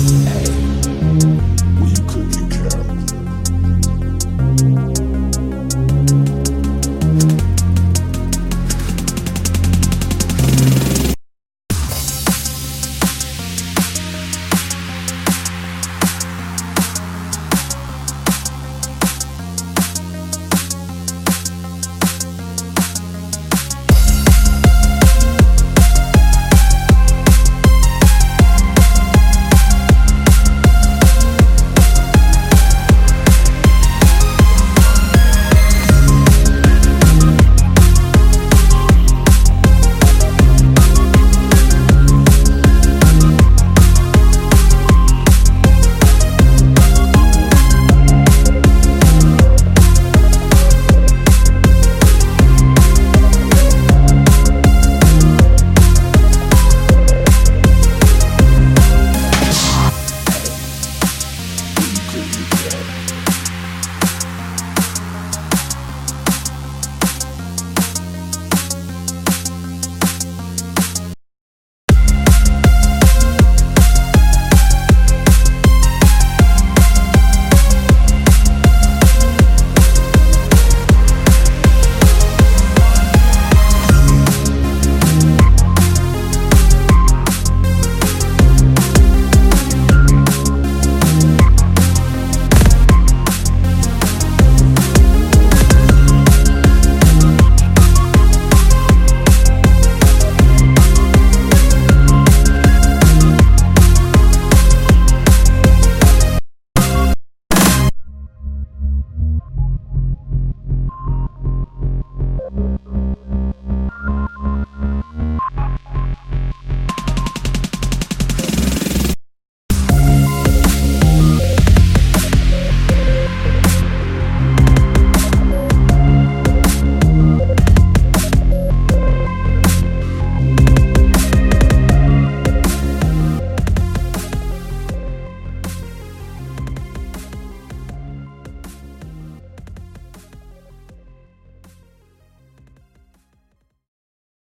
Yeah.